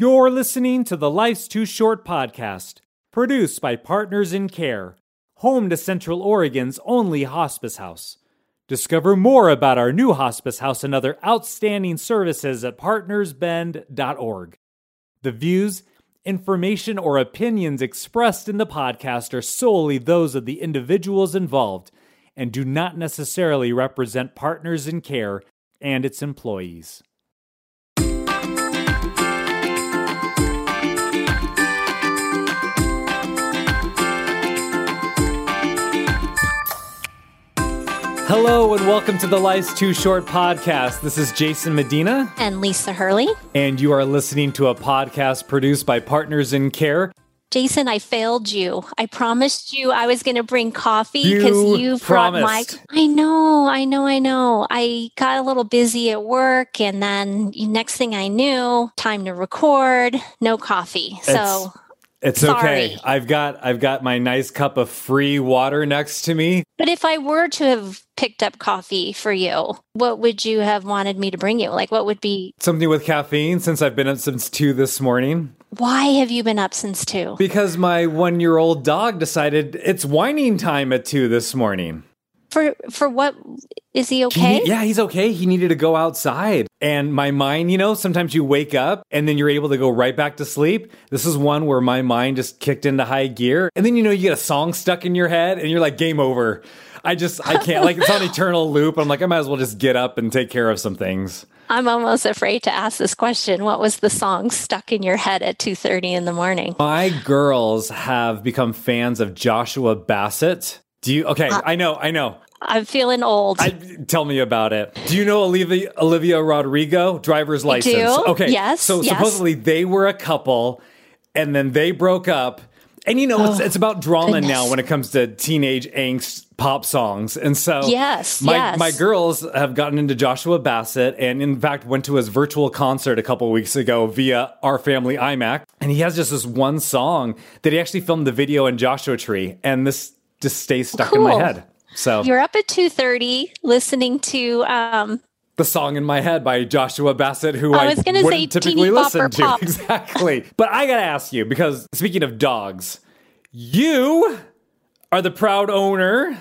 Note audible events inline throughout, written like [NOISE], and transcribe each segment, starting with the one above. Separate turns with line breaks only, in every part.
You're listening to the Life's Too Short podcast, produced by Partners in Care, home to Central Oregon's only hospice house. Discover more about our new hospice house and other outstanding services at partnersbend.org. The views, information, or opinions expressed in the podcast are solely those of the individuals involved and do not necessarily represent Partners in Care and its employees. Hello and welcome to the Life's Too Short podcast. This is Jason Medina.
And Lisa Hurley.
And you are listening to a podcast produced by Partners in Care.
Jason, I failed you. I promised you I was going to bring coffee because you,
You
brought my. I know, I know, I know. I got a little busy at work, and then next thing I knew, time to record, no coffee. So
It's
Sorry.
okay. I've got I've got my nice cup of free water next to me.
But if I were to have picked up coffee for you, what would you have wanted me to bring you? Like, what would be,
Something with caffeine since I've been up since 2 this morning
why have you been up since two?
because my 1-year-old dog decided it's whining time at 2 this morning.
For, for what? Is he
He
okay?
need- yeah, he's okay. He needed to go outside. And my mind, you know, sometimes you wake up and then you're able to go right back to sleep. This is one where my mind just kicked into high gear. And then, you know, you get a song stuck in your head and you're like, game over. I just, I can't, like, it's on [LAUGHS] eternal loop. I'm like, I might as well just get up and take care of some things.
I'm almost afraid to ask this question. What was the song stuck in your head at 2:30 in the morning?
My girls have become fans of Joshua Bassett. Do you, okay, uh, I know, I know.
I'm feeling old.
I, tell me about it. Do you know Olivia, Olivia Rodrigo, driver's license?
do.
Okay.
Yes,
So
yes.
supposedly they were a couple and then they broke up. And you know, it's, oh, it's about drama
goodness.
now when it comes to teenage angst pop songs. And so
Yes,
my,
yes.
my girls have gotten into Joshua Bassett and in fact went to his virtual concert a couple weeks ago via our family iMac. And he has just this one song that he actually filmed the video in Joshua Tree. And this just stays stuck in my head. So
You're up at 2:30 listening to um
the song in my head by Joshua Bassett, who
I
I,
was gonna
wouldn't
say
typically
Teeny
listen to. [LAUGHS]
Pop.
Exactly. But I gotta ask you, because speaking of dogs, you are the proud owner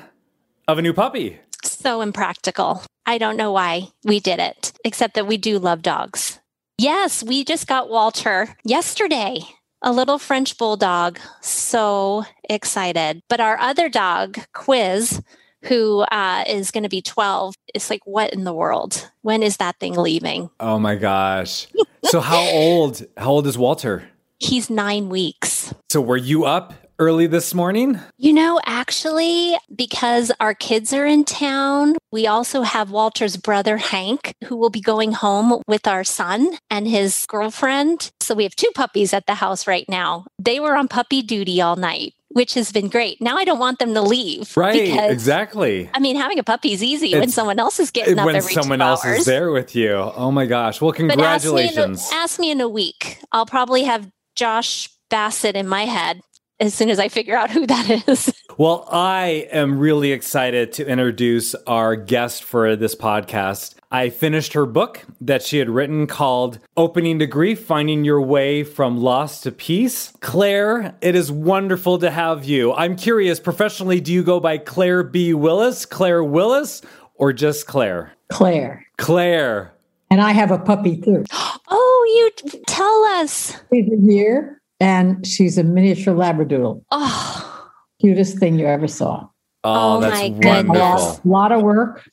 of a new puppy.
so impractical. I don't know why we did it, except that we do love dogs. Yes, we just got Walter yesterday. A little French bulldog. So excited. But our other dog, Quiz, who uh, is going to be 12, it's like, what in the world? When is that thing leaving?
Oh my gosh. So how old how old is Walter?
He's nine weeks.
So were you up early this morning?
You know, actually, because our kids are in town, we also have Walter's brother, Hank, who will be going home with our son and his girlfriend. So we have two puppies at the house right now. They were on puppy duty all night, which has been great. Now I don't want them to leave.
Right,
because,
exactly.
I mean, having a puppy is easy when someone else is getting up
when
every
someone else
hours.
is there with you. Oh my gosh. Well,
But ask me, a,
congratulations.
ask me in a week. I'll probably have Josh Bassett in my head as soon as I figure out who that is. [LAUGHS]
Well, I am really excited to introduce our guest for this podcast. I finished her book that she had written called Opening to Grief Finding Your Way from Loss to Peace. Claire, it is wonderful to have you. I'm curious, professionally, do you go by Claire B. Willis, Claire Willis, or just Claire?
Claire.
Claire.
And I have a puppy too. [GASPS]
Oh, you tell us.
She's a year and she's a miniature Labradoodle.
Oh,
Cutest thing you ever saw.
Oh,
Oh
that's
my
wonderful.
goodness.
A lot of work,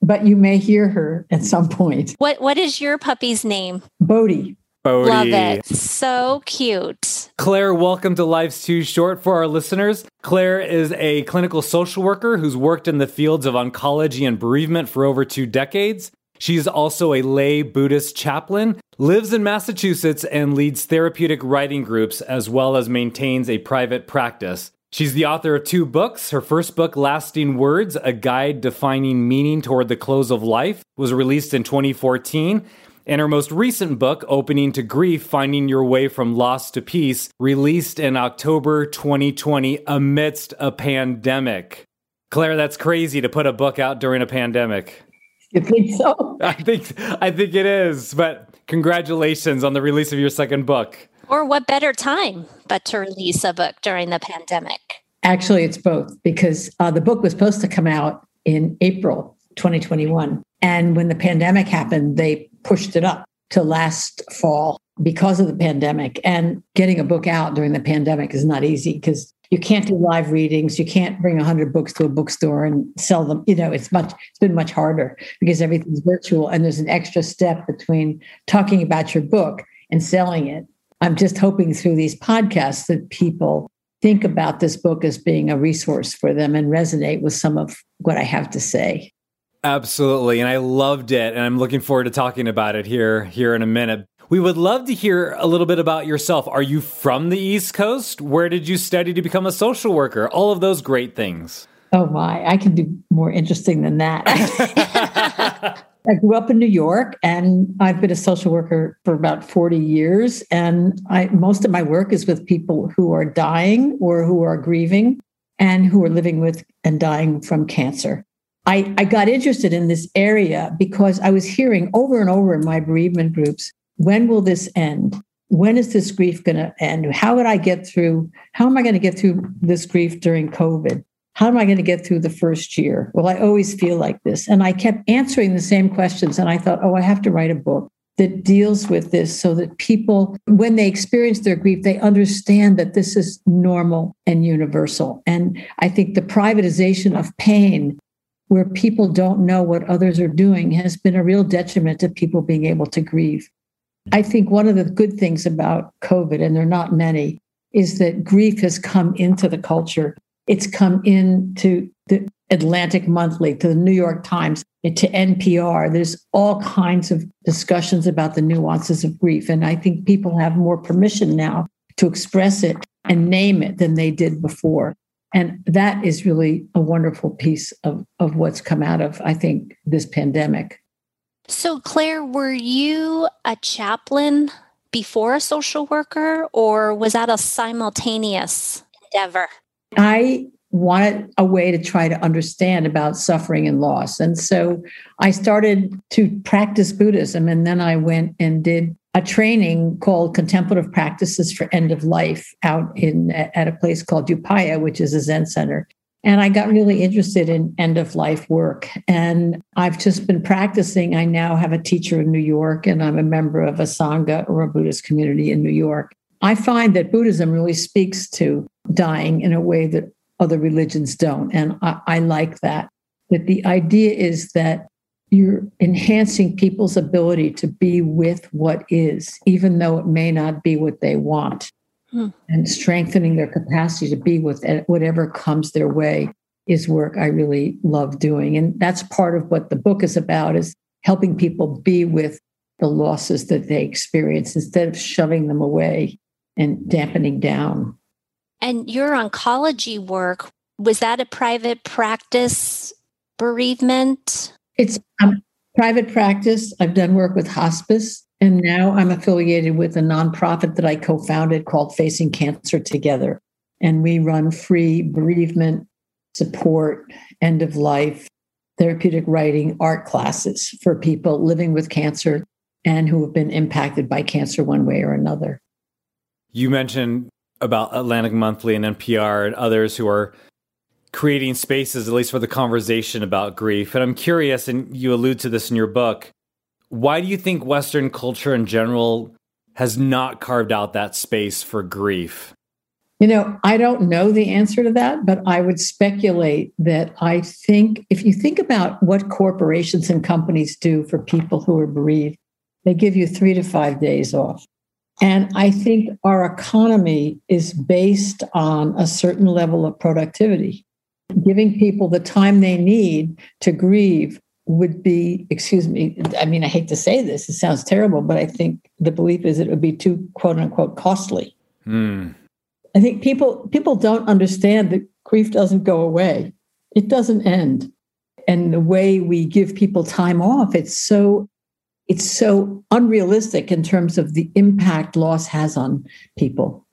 but you may hear her at some point.
what what is your puppy's name?
Bodie.
Bodhi.
Love it. So cute.
Claire, welcome to Life's Too Short for our listeners. Claire is a clinical social worker who's worked in the fields of oncology and bereavement for over two decades. She's also a lay Buddhist chaplain, lives in Massachusetts, and leads therapeutic writing groups as well as maintains a private practice. She's the author of two books. Her first book, Lasting Words, a guide defining meaning toward the close of life, was released in 2014. And her most recent book, Opening to Grief Finding Your Way from Loss to Peace, released in October 2020 amidst a pandemic. Claire, that's crazy to put a book out during a pandemic.
You think so? [LAUGHS]
I think I think it is, but Congratulations on the release of your second book.
Or what better time but to release a book during the pandemic?
Actually, it's both because uh, the book was supposed to come out in April 2021. And when the pandemic happened, they pushed it up to last fall because of the pandemic. And getting a book out during the pandemic is not easy because you can't do live readings. You can't bring 100 books to a bookstore and sell them. You know, it's much, it's been much harder because everything's virtual and there's an extra step between talking about your book and selling it. I'm just hoping through these podcasts that people think about this book as being a resource for them and resonate with some of what I have to say.
Absolutely. And I loved it. And I'm looking forward to talking about it here, here in a minute. We would love to hear a little bit about yourself. Are you from the East Coast? Where did you study to become a social worker? All of those great things.
Oh my, I can do more interesting than that. [LAUGHS] I grew up in New York and I've been a social worker for about 40 years. And I, most of my work is with people who are dying or who are grieving and who are living with and dying from cancer. I, I got interested in this area because I was hearing over and over in my bereavement groups when will this end? When is this grief going to end? How would I get through? How am I going to get through this grief during COVID? How am I going to get through the first year? Well, I always feel like this. And I kept answering the same questions. And I thought, oh, I have to write a book that deals with this so that people, when they experience their grief, they understand that this is normal and universal. And I think the privatization of pain where people don't know what others are doing has been a real detriment to people being able to grieve. I think one of the good things about COVID, and there are not many, is that grief has come into the culture. It's come into the Atlantic Monthly, to the New York Times, to NPR. There's all kinds of discussions about the nuances of grief. And I think people have more permission now to express it and name it than they did before. And that is really a wonderful piece of, of what's come out of, I think, this pandemic.
So, Claire, were you a chaplain before a social worker, or was that a simultaneous endeavor?
I wanted a way to try to understand about suffering and loss. And so I started to practice Buddhism. And then I went and did a training called Contemplative Practices for End of Life out in at a place called Upaya, which is a Zen center. And I got really interested in end of life work. And I've just been practicing. I now have a teacher in New York, and I'm a member of a Sangha or a Buddhist community in New York. I find that Buddhism really speaks to dying in a way that other religions don't. And I, I like that. That the idea is that you're enhancing people's ability to be with what is, even though it may not be what they want, hmm. and strengthening their capacity to be with whatever comes their way is work I really love doing. And that's part of what the book is about is helping people be with the losses that they experience instead of shoving them away and dampening down.
And your oncology work, was that a private practice bereavement?
It's um, private practice. I've done work with hospice, and now I'm affiliated with a nonprofit that I co founded called Facing Cancer Together. And we run free bereavement support, end of life, therapeutic writing, art classes for people living with cancer and who have been impacted by cancer one way or another.
You mentioned about Atlantic Monthly and NPR and others who are creating spaces, at least for the conversation about grief. And I'm curious, and you allude to this in your book, why do you think Western culture in general has not carved out that space for grief?
You know, I don't know the answer to that, but I would speculate that I think if you think about what corporations and companies do for people who are bereaved, they give you three to five days off. And I think our economy is based on a certain level of productivity. Giving people the time they need to grieve would be, excuse me, I mean, I hate to say this, it sounds terrible, but I think the belief is it would be too quote unquote costly. Mm. I think people people don't understand that grief doesn't go away. It doesn't end. And the way we give people time off, it's so it's so unrealistic in terms of the impact loss has on people.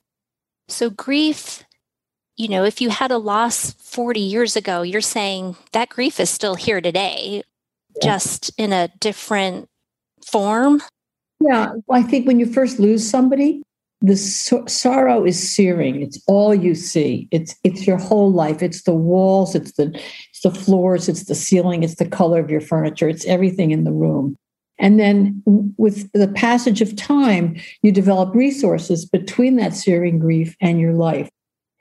So, grief, you know, if you had a loss 40 years ago, you're saying that grief is still here today, yeah. just in a different form.
Yeah, I think when you first lose somebody, the so- sorrow is searing. It's all you see. It's it's your whole life. It's the walls. It's the it's the floors. It's the ceiling. It's the color of your furniture. It's everything in the room. And then with the passage of time, you develop resources between that searing grief and your life.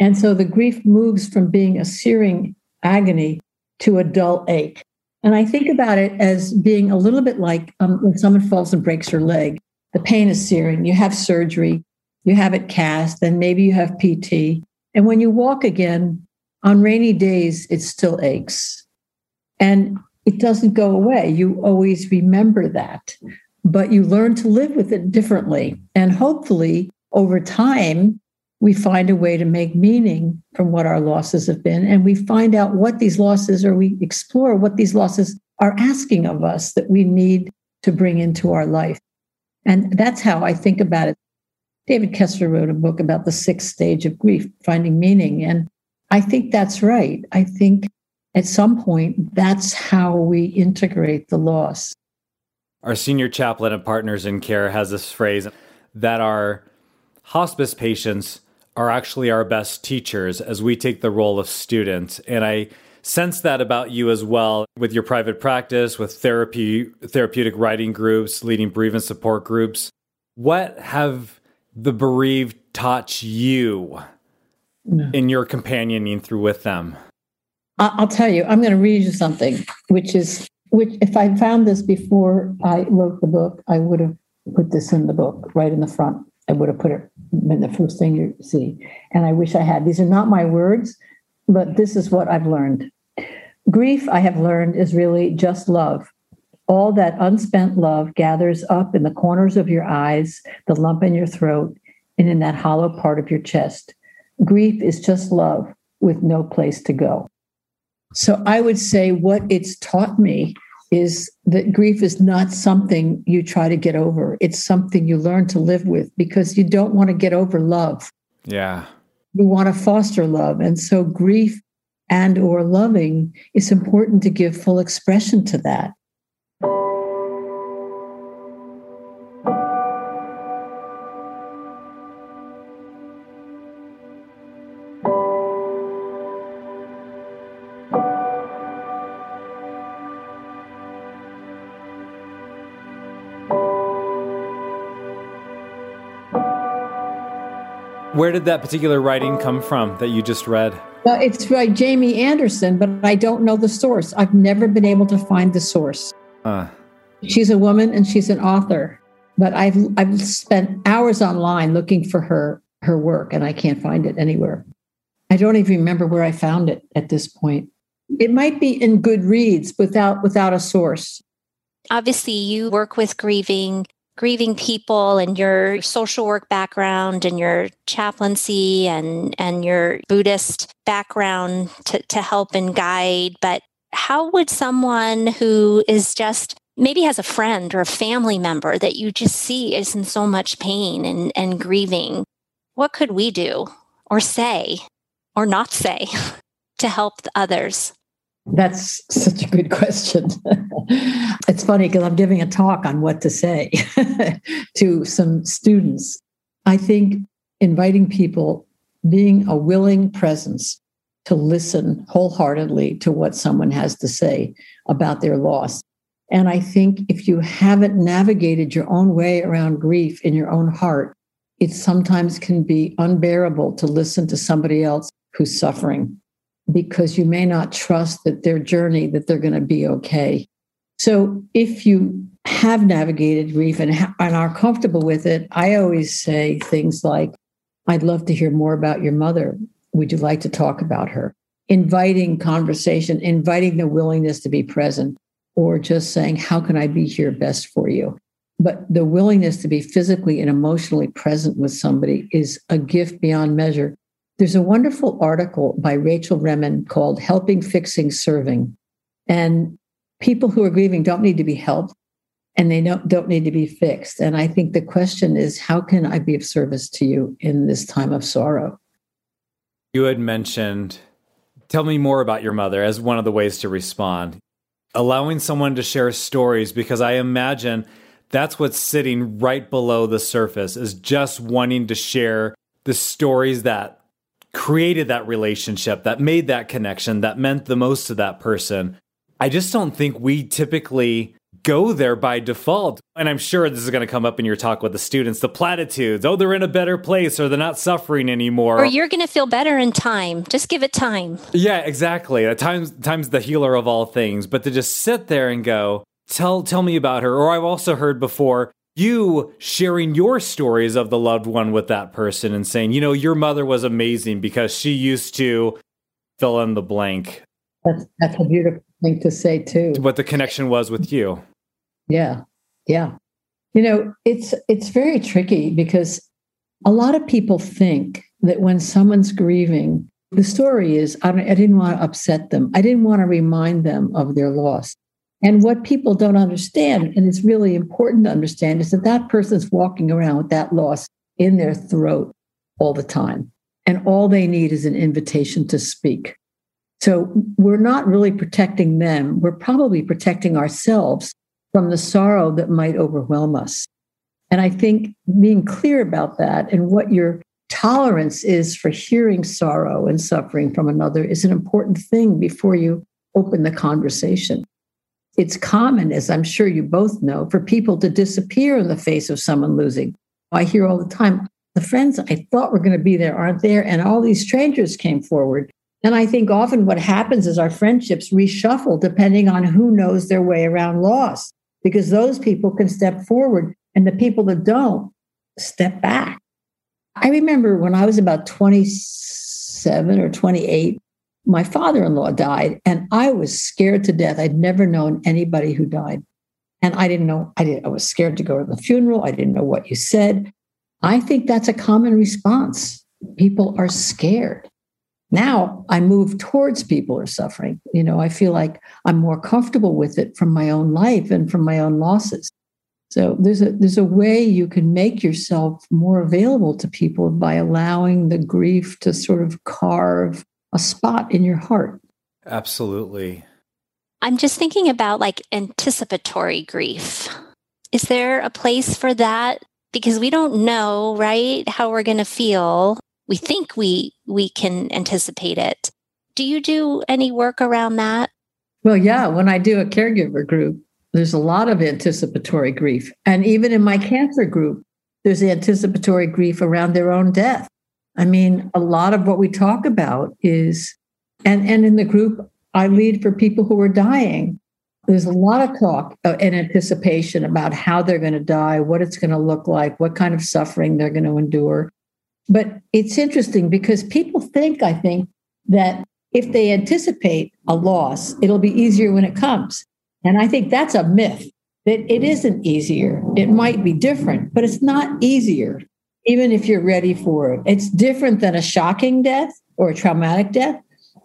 And so the grief moves from being a searing agony to a dull ache. And I think about it as being a little bit like um, when someone falls and breaks your leg. The pain is searing. You have surgery, you have it cast, then maybe you have PT. And when you walk again, on rainy days, it still aches. And it doesn't go away. You always remember that, but you learn to live with it differently. And hopefully, over time, we find a way to make meaning from what our losses have been. And we find out what these losses, or we explore what these losses are asking of us that we need to bring into our life. And that's how I think about it. David Kessler wrote a book about the sixth stage of grief, finding meaning. And I think that's right. I think at some point, that's how we integrate the loss.
Our senior chaplain at Partners in Care has this phrase that our hospice patients are actually our best teachers as we take the role of students. And I sense that about you as well with your private practice, with therapy, therapeutic writing groups, leading bereavement support groups. What have the bereaved taught you in your companioning through with them?
I'll tell you, I'm going to read you something, which is, which if I found this before I wrote the book, I would have put this in the book right in the front. I would have put it in the first thing you see. And I wish I had. These are not my words, but this is what I've learned. Grief, I have learned, is really just love. All that unspent love gathers up in the corners of your eyes, the lump in your throat, and in that hollow part of your chest. Grief is just love with no place to go. So I would say what it's taught me is that grief is not something you try to get over. It's something you learn to live with because you don't want to get over love.
Yeah.
You want to foster love. And so grief and or loving it's important to give full expression to that.
Where did that particular writing come from that you just read?
Well, it's by Jamie Anderson, but I don't know the source. I've never been able to find the source. Uh. She's a woman and she's an author, but I've I've spent hours online looking for her her work and I can't find it anywhere. I don't even remember where I found it at this point. It might be in Goodreads without without a source.
Obviously, you work with grieving grieving people and your social work background and your chaplaincy and, and your Buddhist background to, to help and guide. But how would someone who is just maybe has a friend or a family member that you just see is in so much pain and, and grieving, what could we do or say or not say [LAUGHS] to help others?
That's such a good question. [LAUGHS] it's funny because I'm giving a talk on what to say [LAUGHS] to some students. I think inviting people, being a willing presence to listen wholeheartedly to what someone has to say about their loss. And I think if you haven't navigated your own way around grief in your own heart, it sometimes can be unbearable to listen to somebody else who's suffering because you may not trust that their journey that they're going to be okay. So if you have navigated grief and, and are comfortable with it i always say things like i'd love to hear more about your mother. Would you like to talk about her? Inviting conversation inviting the willingness to be present or just saying how can i be here best for you? But the willingness to be physically and emotionally present with somebody is a gift beyond measure there's a wonderful article by Rachel Remen called Helping, Fixing, Serving. And people who are grieving don't need to be helped and they don't, don't need to be fixed. And I think the question is how can I be of service to you in this time of sorrow?
You had mentioned, tell me more about your mother as one of the ways to respond. Allowing someone to share stories, because I imagine that's what's sitting right below the surface is just wanting to share the stories that created that relationship, that made that connection, that meant the most to that person. I just don't think we typically go there by default. And I'm sure this is going to come up in your talk with the students the platitudes. Oh, they're in a better place or they're not suffering anymore.
Or you're going to feel better in time. Just give it time.
Yeah, exactly. Time's, time's the healer of all things. But to just sit there and go, tell, tell me about her. Or I've also heard before, you sharing your stories of the loved one with that person and saying, you know, your mother was amazing because she used to fill in the blank.
That's, that's a beautiful thing to say, too.
What the connection was with you.
Yeah. Yeah. You know, it's it's very tricky because a lot of people think that when someone's grieving, the story is I, don't I didn't want to upset them. I didn't want to remind them of their loss. And what people don't understand, and it's really important to understand, is that that person's walking around with that loss in their throat all the time. And all they need is an invitation to speak. So we're not really protecting them. We're probably protecting ourselves from the sorrow that might overwhelm us. And I think being clear about that and what your tolerance is for hearing sorrow and suffering from another is an important thing before you open the conversation. It's common, as I'm sure you both know, for people to disappear in the face of someone losing. I hear all the time, the friends I thought were going to be there aren't there, and all these strangers came forward. And I think often what happens is our friendships reshuffle depending on who knows their way around loss because those people can step forward and the people that don't step back. I remember when I was about 27 or 28, my father in law died, and I was scared to death. I'd never known anybody who died. And I didn't know, I, didn't, I was scared to go to the funeral. I didn't know what you said. I think that's a common response. People are scared. Now I move towards people who are suffering. You know, I feel like I'm more comfortable with it from my own life and from my own losses. So there's a there's a way you can make yourself more available to people by allowing the grief to sort of carve a spot in your heart.
Absolutely.
I'm just thinking about like anticipatory grief. Is there a place for that? Because we don't know, right, how we're going to feel we think we we can anticipate it. Do you do any work around that?
Well, yeah, when I do a caregiver group, there's a lot of anticipatory grief. And even in my cancer group, there's anticipatory grief around their own death. I mean, a lot of what we talk about is, and, and in the group I lead for people who are dying, there's a lot of talk uh, and anticipation about how they're going to die, what it's going to look like, what kind of suffering they're going to endure. But it's interesting because people think, I think, that if they anticipate a loss, it'll be easier when it comes. And I think that's a myth that it isn't easier. It might be different, but it's not easier, even if you're ready for it. It's different than a shocking death or a traumatic death,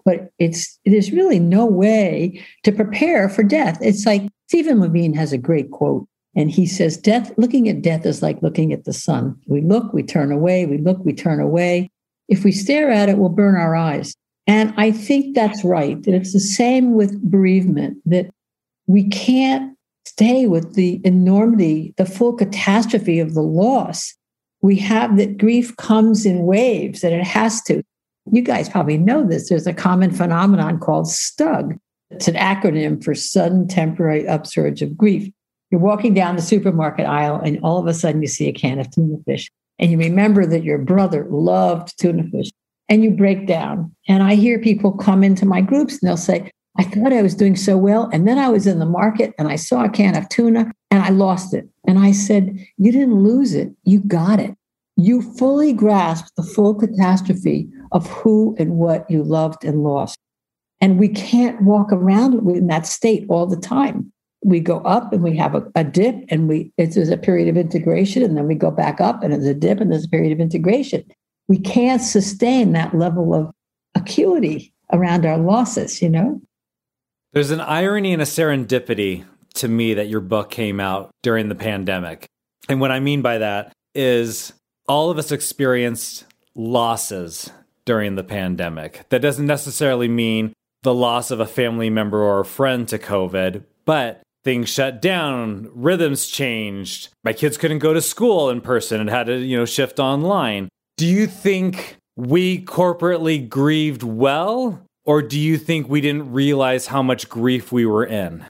but it's there's really no way to prepare for death. It's like Stephen Levine has a great quote. And he says, death, looking at death is like looking at the sun. We look, we turn away, we look, we turn away. If we stare at it, we'll burn our eyes. And I think that's right. That it's the same with bereavement, that we can't stay with the enormity, the full catastrophe of the loss. We have that grief comes in waves, that it has to. You guys probably know this. There's a common phenomenon called STUG. It's an acronym for sudden temporary upsurge of grief. You're walking down the supermarket aisle, and all of a sudden you see a can of tuna fish, and you remember that your brother loved tuna fish, and you break down. And I hear people come into my groups and they'll say, I thought I was doing so well. And then I was in the market and I saw a can of tuna and I lost it. And I said, You didn't lose it, you got it. You fully grasped the full catastrophe of who and what you loved and lost. And we can't walk around in that state all the time we go up and we have a, a dip and we it's a period of integration and then we go back up and there's a dip and there's a period of integration we can't sustain that level of acuity around our losses you know
there's an irony and a serendipity to me that your book came out during the pandemic and what i mean by that is all of us experienced losses during the pandemic that doesn't necessarily mean the loss of a family member or a friend to covid but things shut down, rhythms changed. My kids couldn't go to school in person and had to, you know, shift online. Do you think we corporately grieved well or do you think we didn't realize how much grief we were in?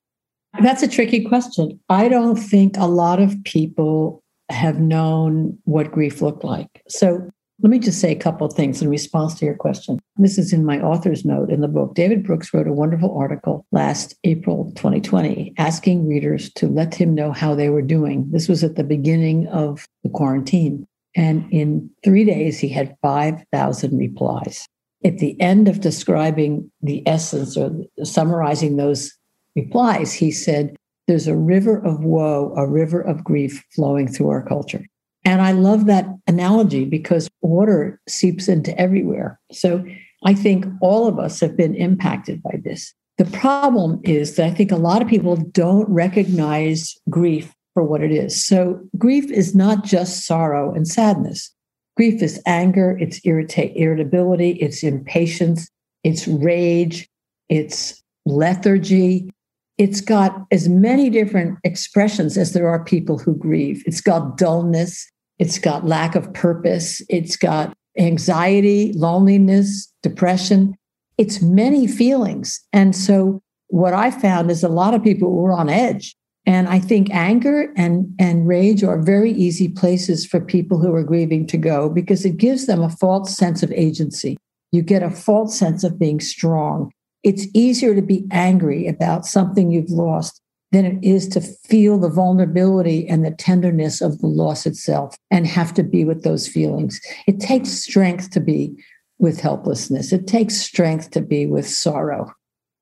That's a tricky question. I don't think a lot of people have known what grief looked like. So let me just say a couple of things in response to your question. This is in my author's note in the book. David Brooks wrote a wonderful article last April 2020 asking readers to let him know how they were doing. This was at the beginning of the quarantine. And in three days, he had 5,000 replies. At the end of describing the essence or summarizing those replies, he said, There's a river of woe, a river of grief flowing through our culture. And I love that analogy because water seeps into everywhere. So I think all of us have been impacted by this. The problem is that I think a lot of people don't recognize grief for what it is. So grief is not just sorrow and sadness. Grief is anger, it's irrita- irritability, it's impatience, it's rage, it's lethargy. It's got as many different expressions as there are people who grieve. It's got dullness, it's got lack of purpose. It's got anxiety, loneliness, depression. It's many feelings. And so what I found is a lot of people were on edge. And I think anger and, and rage are very easy places for people who are grieving to go because it gives them a false sense of agency. You get a false sense of being strong. It's easier to be angry about something you've lost than it is to feel the vulnerability and the tenderness of the loss itself and have to be with those feelings. It takes strength to be with helplessness, it takes strength to be with sorrow.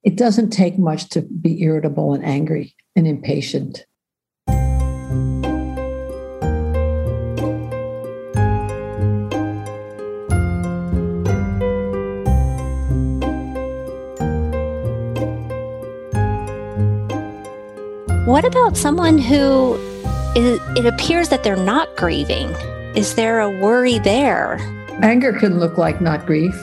It doesn't take much to be irritable and angry and impatient.
What about someone who is, it appears that they're not grieving? Is there a worry there?
Anger can look like not grief.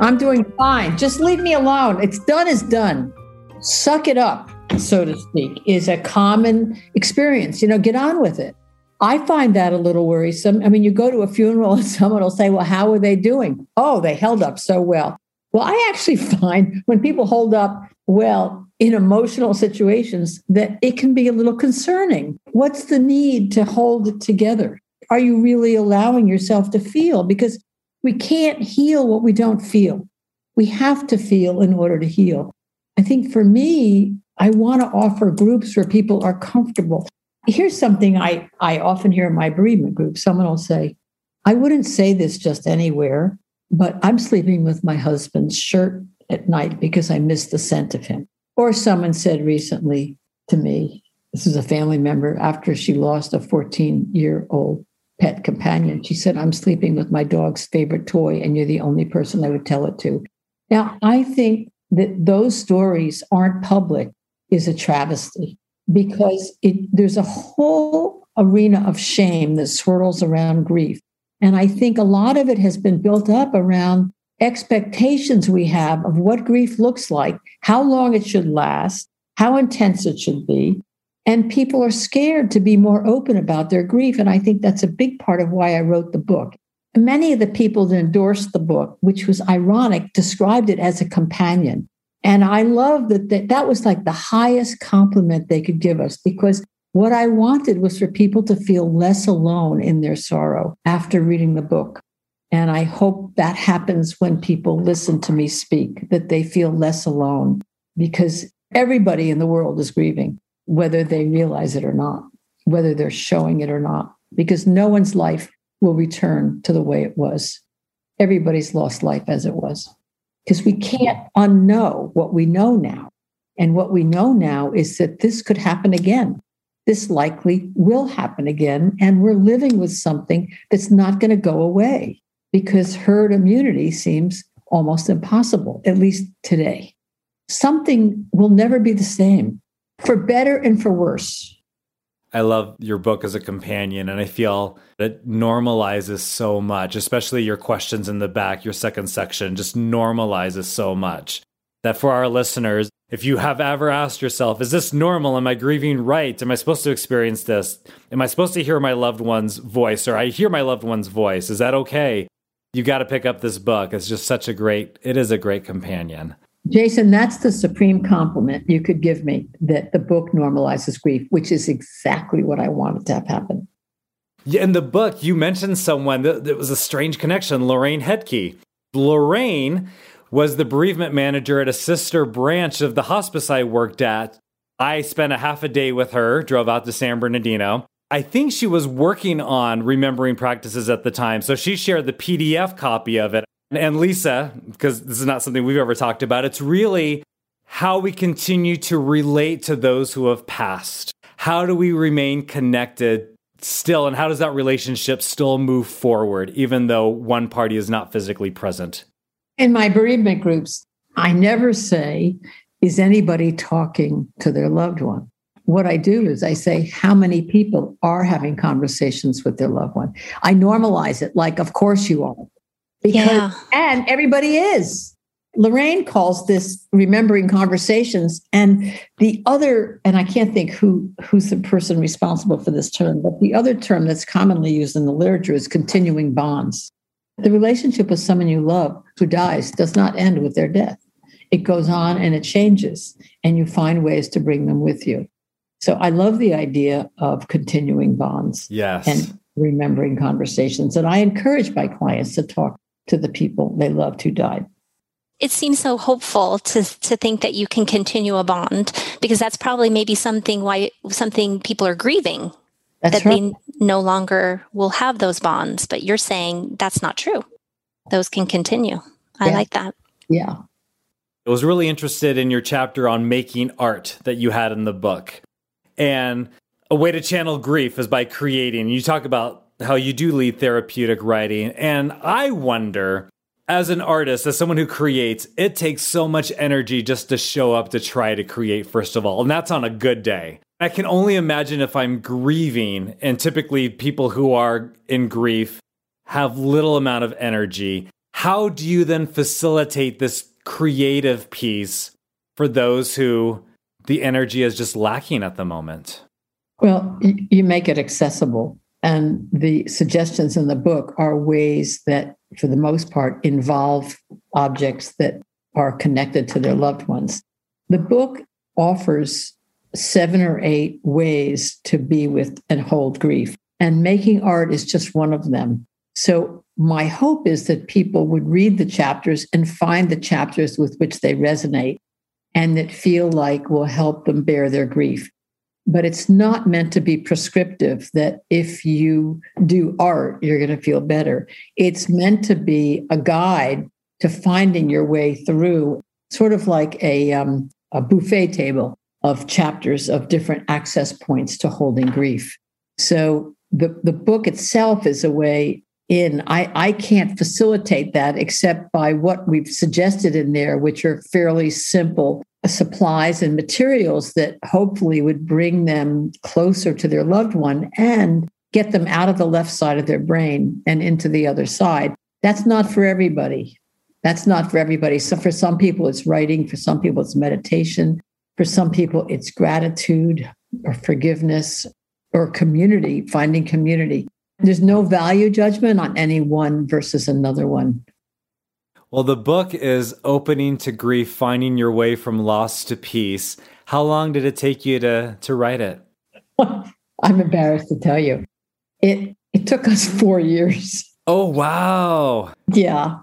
I'm doing fine. Just leave me alone. It's done is done. Suck it up, so to speak, is a common experience. You know, get on with it. I find that a little worrisome. I mean, you go to a funeral and [LAUGHS] someone will say, Well, how are they doing? Oh, they held up so well. Well, I actually [LAUGHS] find when people hold up well in emotional situations that it can be a little concerning. What's the need to hold it together? Are you really allowing yourself to feel? Because we can't heal what we don't feel. We have to feel in order to heal. I think for me, I want to offer groups where people are comfortable. Here's something I, I often hear in my bereavement group someone will say, I wouldn't say this just anywhere, but I'm sleeping with my husband's shirt at night because I miss the scent of him. Or someone said recently to me, this is a family member, after she lost a 14 year old pet companion, she said, I'm sleeping with my dog's favorite toy, and you're the only person I would tell it to. Now, I think that those stories aren't public is a travesty because it, there's a whole arena of shame that swirls around grief. And I think a lot of it has been built up around expectations we have of what grief looks like, how long it should last, how intense it should be. And people are scared to be more open about their grief. And I think that's a big part of why I wrote the book. Many of the people that endorsed the book, which was ironic, described it as a companion. And I love that, that that was like the highest compliment they could give us because what I wanted was for people to feel less alone in their sorrow after reading the book. And I hope that happens when people listen to me speak, that they feel less alone because everybody in the world is grieving, whether they realize it or not, whether they're showing it or not, because no one's life will return to the way it was. Everybody's lost life as it was because we can't unknow what we know now. And what we know now is that this could happen again. This likely will happen again. And we're living with something that's not going to go away because herd immunity seems almost impossible, at least today. Something will never be the same, for better and for worse.
I love your book as a companion, and I feel it normalizes so much, especially your questions in the back, your second section just normalizes so much that for our listeners, if you have ever asked yourself, is this normal? Am I grieving right? Am I supposed to experience this? Am I supposed to hear my loved one's voice or I hear my loved one's voice? Is that okay? You got to pick up this book. It's just such a great, it is a great companion.
Jason, that's the supreme compliment you could give me that the book normalizes grief, which is exactly what I wanted to have happen.
Yeah, in the book, you mentioned someone that, that was a strange connection, Lorraine Hedtke. Lorraine was the bereavement manager at a sister branch of the hospice I worked at. I spent a half a day with her, drove out to San Bernardino. I think she was working on remembering practices at the time. So she shared the PDF copy of it. And Lisa, because this is not something we've ever talked about, it's really how we continue to relate to those who have passed. How do we remain connected still? And how does that relationship still move forward, even though one party is not physically present?
In my bereavement groups, I never say, Is anybody talking to their loved one? What I do is I say, How many people are having conversations with their loved one? I normalize it like, Of course you are. Because, yeah. And everybody is. Lorraine calls this remembering conversations. And the other, and I can't think who who's the person responsible for this term, but the other term that's commonly used in the literature is continuing bonds. The relationship with someone you love who dies does not end with their death. It goes on and it changes, and you find ways to bring them with you. So I love the idea of continuing bonds
yes.
and remembering conversations. And I encourage my clients to talk to the people they loved who died.
It seems so hopeful to to think that you can continue a bond because that's probably maybe something why something people are grieving
that's
that
right.
they no longer will have those bonds. But you're saying that's not true. Those can continue. I
yeah.
like that.
Yeah.
I was really interested in your chapter on making art that you had in the book. And a way to channel grief is by creating. You talk about how you do lead therapeutic writing. And I wonder, as an artist, as someone who creates, it takes so much energy just to show up to try to create, first of all. And that's on a good day. I can only imagine if I'm grieving, and typically people who are in grief have little amount of energy. How do you then facilitate this creative piece for those who the energy is just lacking at the moment?
Well, you make it accessible. And the suggestions in the book are ways that, for the most part, involve objects that are connected to their loved ones. The book offers seven or eight ways to be with and hold grief. And making art is just one of them. So, my hope is that people would read the chapters and find the chapters with which they resonate and that feel like will help them bear their grief. But it's not meant to be prescriptive that if you do art, you're going to feel better. It's meant to be a guide to finding your way through, sort of like a, um, a buffet table of chapters of different access points to holding grief. So the, the book itself is a way in. I, I can't facilitate that except by what we've suggested in there, which are fairly simple supplies and materials that hopefully would bring them closer to their loved one and get them out of the left side of their brain and into the other side. That's not for everybody. That's not for everybody. So for some people, it's writing. For some people, it's meditation. For some people, it's gratitude or forgiveness or community, finding community. There's no value judgment on any one versus another one.
Well, the book is Opening to Grief Finding Your Way from Loss to Peace. How long did it take you to, to write it? [LAUGHS]
I'm embarrassed to tell you. It it took us 4 years.
Oh, wow.
Yeah.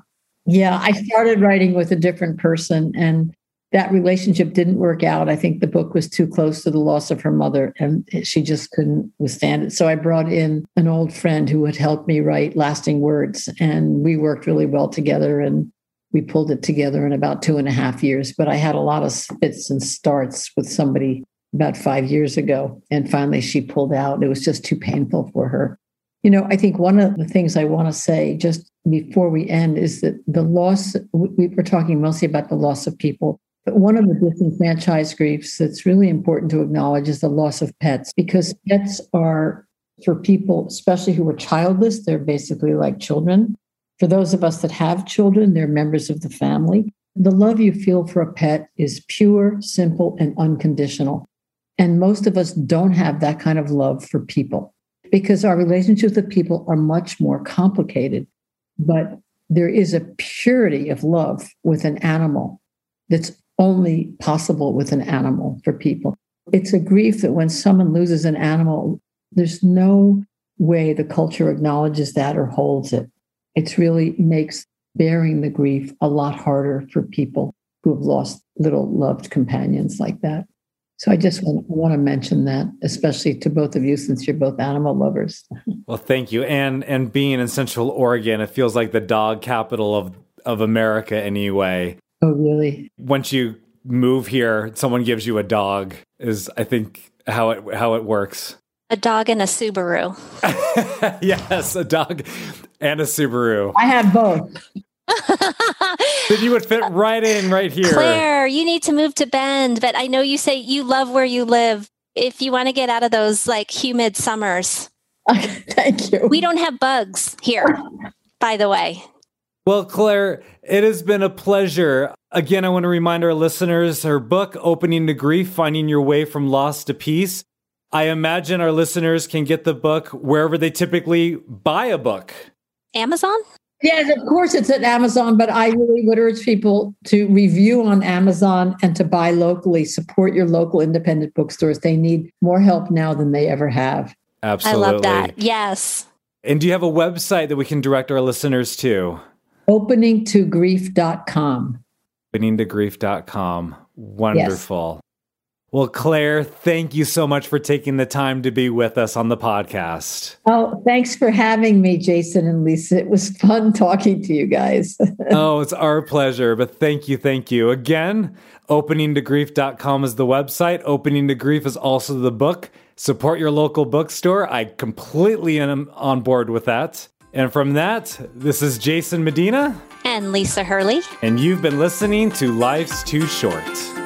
Yeah, I started writing with a different person and that relationship didn't work out. I think the book was too close to the loss of her mother and she just couldn't withstand it. So I brought in an old friend who had helped me write lasting words. And we worked really well together and we pulled it together in about two and a half years. But I had a lot of spits and starts with somebody about five years ago. And finally she pulled out. It was just too painful for her. You know, I think one of the things I want to say just before we end is that the loss, we were talking mostly about the loss of people but one of the disenfranchised griefs that's really important to acknowledge is the loss of pets, because pets are, for people, especially who are childless, they're basically like children. For those of us that have children, they're members of the family. The love you feel for a pet is pure, simple, and unconditional. And most of us don't have that kind of love for people because our relationships with people are much more complicated. But there is a purity of love with an animal that's only possible with an animal for people. It's a grief that when someone loses an animal, there's no way the culture acknowledges that or holds it. It really makes bearing the grief a lot harder for people who have lost little loved companions like that. So I just want, want to mention that, especially to both of you, since you're both animal lovers.
Well, thank you. And and being in Central Oregon, it feels like the dog capital of of America anyway.
Oh, really?
Once you move here, someone gives you a dog. Is I think how it how it works.
A dog and a Subaru. [LAUGHS]
yes, a dog and a Subaru.
I have both. [LAUGHS]
then you would fit right in right here.
Claire, you need to move to Bend, but I know you say you love where you live. If you want to get out of those like humid summers. [LAUGHS]
Okay, thank you.
We don't have bugs here, by the way.
Well, Claire, it has been a pleasure. Again, I want to remind our listeners her book, Opening to Grief Finding Your Way from Loss to Peace. I imagine our listeners can get the book wherever they typically buy a book.
Amazon?
Yes, of course it's at Amazon, but I really would urge people to review on Amazon and to buy locally. Support your local independent bookstores. They need more help now than they ever have.
Absolutely.
I love that. Yes.
And do you have a website that we can direct our listeners to?
Openingtogrief.com.
Openingtogrief.com. Wonderful. Yes. Well, Claire, thank you so much for taking the time to be with us on the podcast.
Oh, thanks for having me, Jason and Lisa. It was fun talking to you guys. [LAUGHS]
oh, it's our pleasure. But thank you, thank you. Again, openingtogrief.com is the website. Opening to Grief is also the book. Support your local bookstore. I completely am on board with that. And from that, this is Jason Medina
and Lisa Hurley.
And you've been listening to Life's Too Short.